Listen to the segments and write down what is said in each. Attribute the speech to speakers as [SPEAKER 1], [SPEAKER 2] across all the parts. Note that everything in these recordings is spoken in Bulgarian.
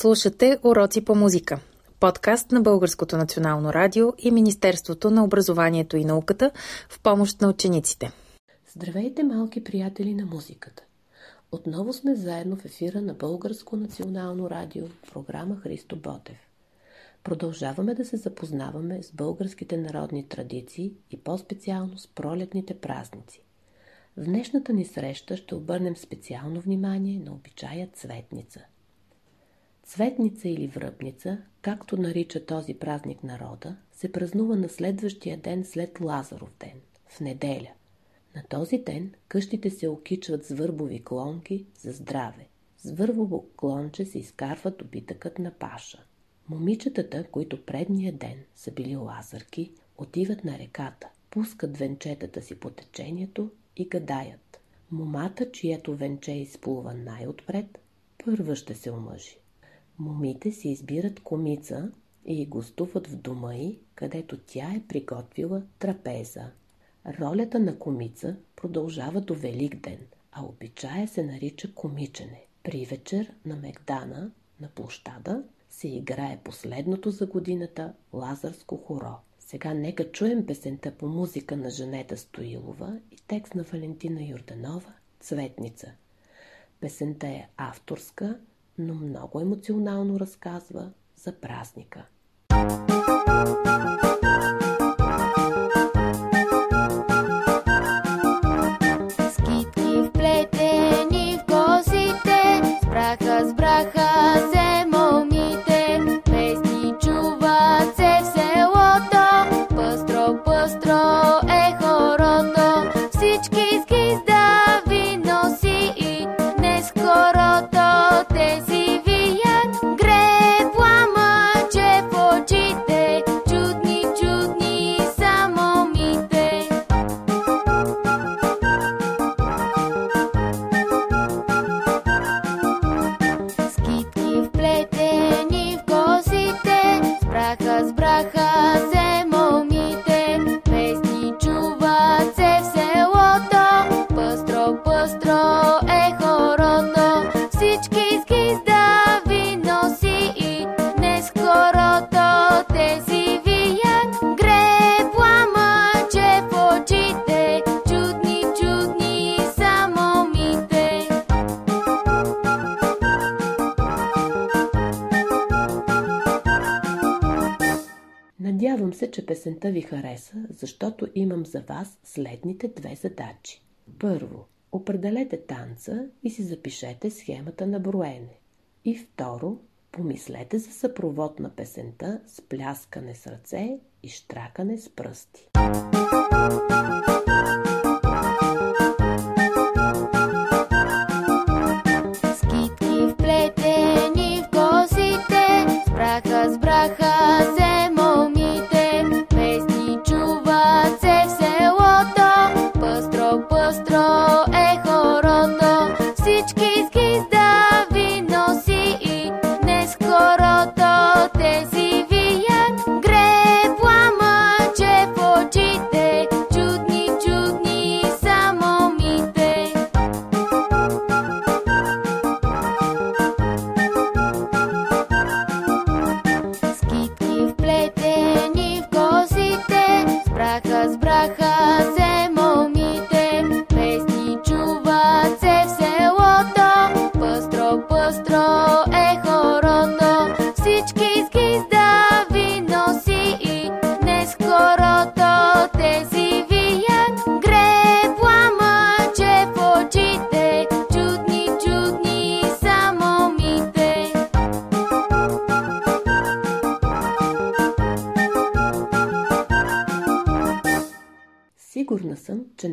[SPEAKER 1] Слушате Уроци по музика. Подкаст на Българското национално радио и Министерството на образованието и науката в помощ на учениците.
[SPEAKER 2] Здравейте, малки приятели на музиката! Отново сме заедно в ефира на Българско национално радио, програма Христо Ботев. Продължаваме да се запознаваме с българските народни традиции и по-специално с пролетните празници. В днешната ни среща ще обърнем специално внимание на обичая цветница – Цветница или връбница, както нарича този празник народа, се празнува на следващия ден след Лазаров ден, в неделя. На този ден къщите се окичват с върбови клонки за здраве. С върбово клонче се изкарва добитъкът на паша. Момичетата, които предния ден са били лазарки, отиват на реката, пускат венчетата си по течението и гадаят. Момата, чието венче изплува най-отпред, първа ще се омъжи. Момите си избират комица и гостуват в дома й, където тя е приготвила трапеза. Ролята на комица продължава до Велик ден, а обичая се нарича комичене. При вечер на Мегдана, на площада, се играе последното за годината Лазарско хоро. Сега нека чуем песента по музика на Жанета Стоилова и текст на Валентина Юрданова «Цветница». Песента е авторска, но много емоционално разказва за празника. Че песента ви хареса, защото имам за вас следните две задачи. Първо, определете танца и си запишете схемата на броене. И второ, помислете за съпровод на песента с пляскане с ръце и штракане с пръсти. Сигурна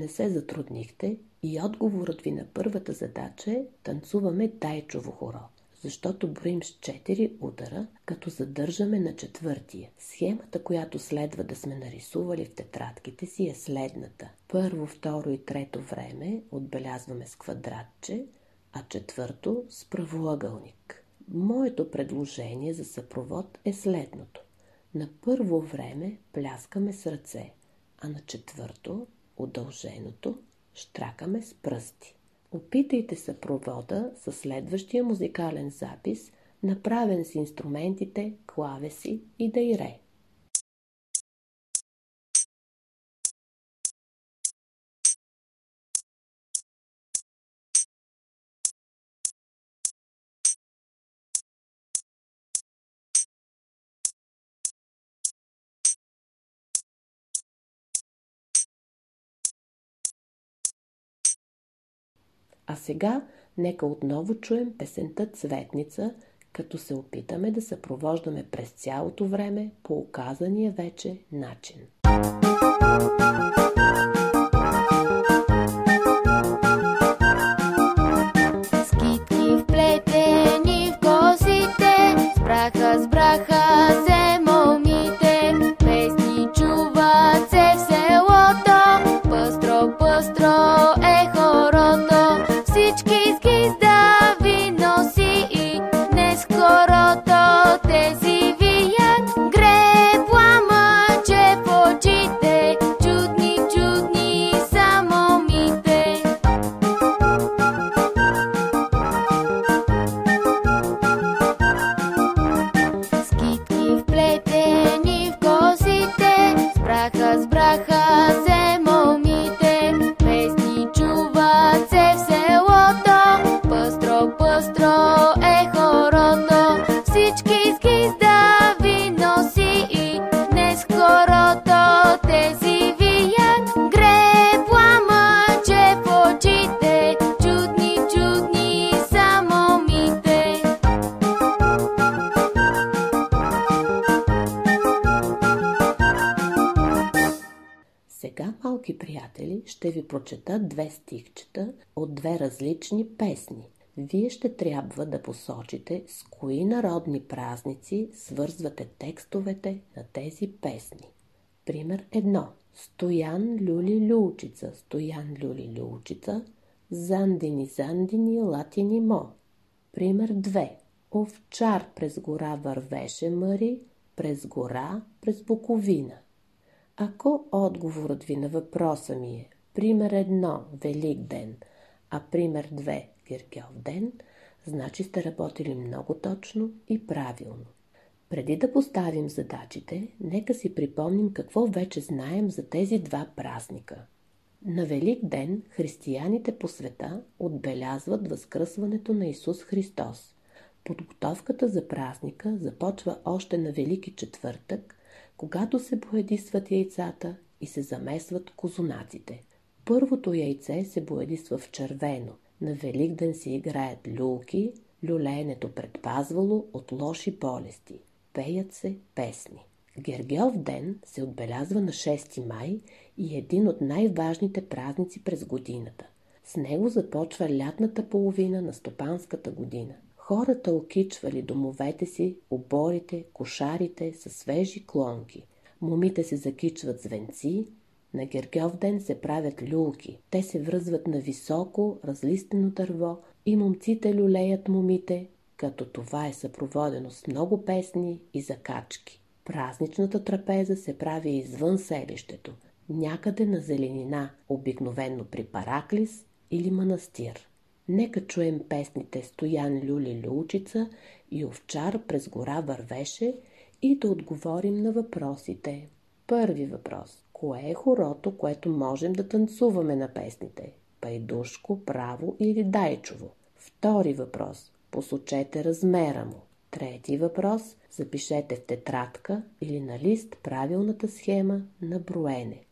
[SPEAKER 2] не се затруднихте и отговорът ви на първата задача е танцуваме тайчово хоро, защото броим с 4 удара, като задържаме на четвъртия. Схемата, която следва да сме нарисували в тетрадките си е следната. Първо, второ и трето време отбелязваме с квадратче, а четвърто с правоъгълник. Моето предложение за съпровод е следното. На първо време пляскаме с ръце – а на четвърто, удълженото, штракаме с пръсти. Опитайте се провода със следващия музикален запис направен с инструментите, клавеси и дайре. А сега нека отново чуем песента Цветница, като се опитаме да съпровождаме през цялото време по оказания вече начин. Малки приятели, ще ви прочета две стихчета от две различни песни. Вие ще трябва да посочите с кои народни празници свързвате текстовете на тези песни. Пример 1. Стоян люли люлчица, стоян люли люлчица, зандини зандини латини мо. Пример 2. Овчар през гора вървеше мъри, през гора, през буковина. Ако отговорът ви на въпроса ми е пример едно Велик ден, а пример 2 Гергел ден, значи сте работили много точно и правилно. Преди да поставим задачите, нека си припомним какво вече знаем за тези два празника. На Велик ден християните по света отбелязват възкръсването на Исус Христос. Подготовката за празника започва още на Велики четвъртък когато се боядисват яйцата и се замесват козунаците. Първото яйце се боядисва в червено. На Великден се играят люлки, люлеенето предпазвало от лоши болести. Пеят се песни. Гергелов ден се отбелязва на 6 май и е един от най-важните празници през годината. С него започва лятната половина на стопанската година. Хората окичвали домовете си, оборите, кошарите с свежи клонки. Момите се закичват с венци, на Гергьов ден се правят люлки. Те се връзват на високо, разлистено дърво и момците люлеят момите, като това е съпроводено с много песни и закачки. Празничната трапеза се прави извън селището, някъде на зеленина, обикновенно при Параклис или манастир. Нека чуем песните Стоян Люли Люлчица и Овчар през гора вървеше и да отговорим на въпросите. Първи въпрос. Кое е хорото, което можем да танцуваме на песните? Пайдушко, право или дайчово? Втори въпрос. Посочете размера му. Трети въпрос. Запишете в тетрадка или на лист правилната схема на броене.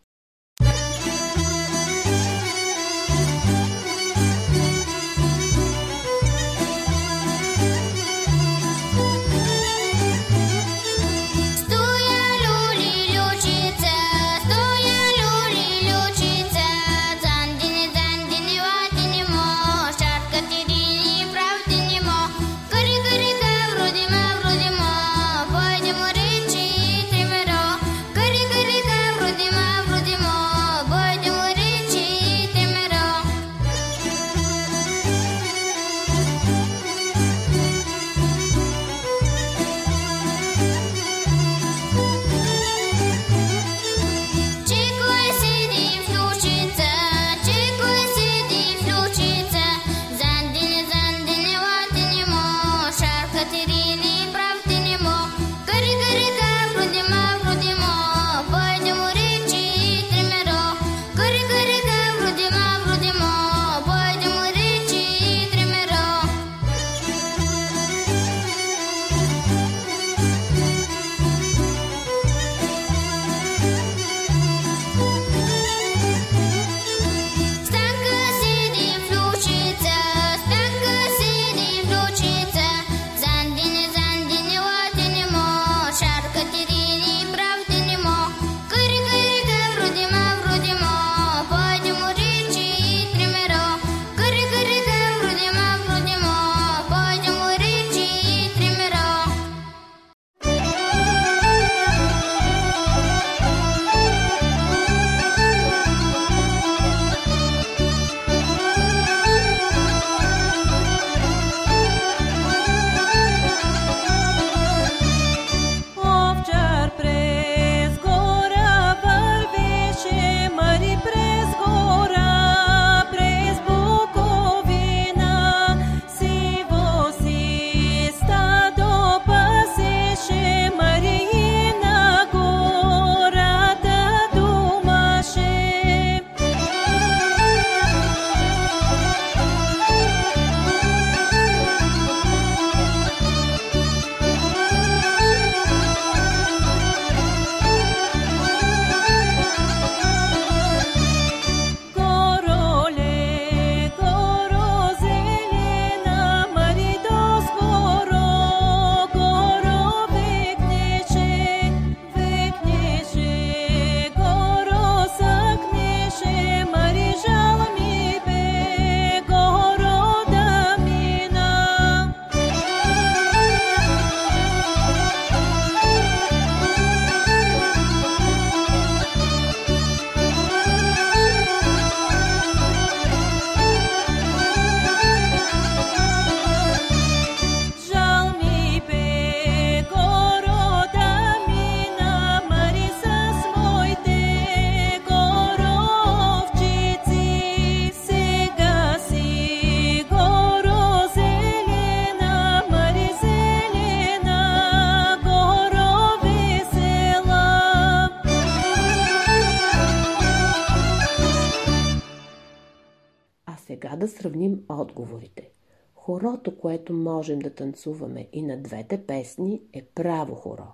[SPEAKER 2] Отговорите. Хорото, което можем да танцуваме и на двете песни е право хоро.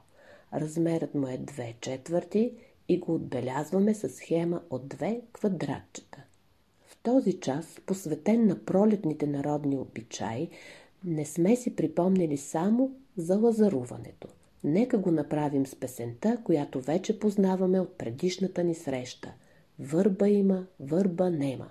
[SPEAKER 2] Размерът му е две четвърти и го отбелязваме с схема от две квадратчета. В този час, посветен на пролетните народни обичаи, не сме си припомнили само за лазаруването. Нека го направим с песента, която вече познаваме от предишната ни среща. Върба има, върба нема.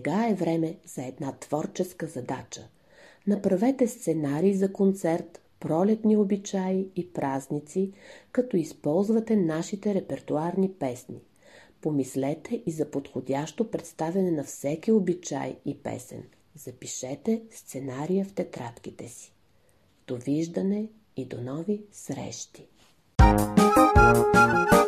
[SPEAKER 2] Сега е време за една творческа задача. Направете сценарий за концерт, пролетни обичаи и празници, като използвате нашите репертуарни песни. Помислете и за подходящо представяне на всеки обичай и песен. Запишете сценария в тетрадките си. Довиждане и до нови срещи!
[SPEAKER 3] Изгизда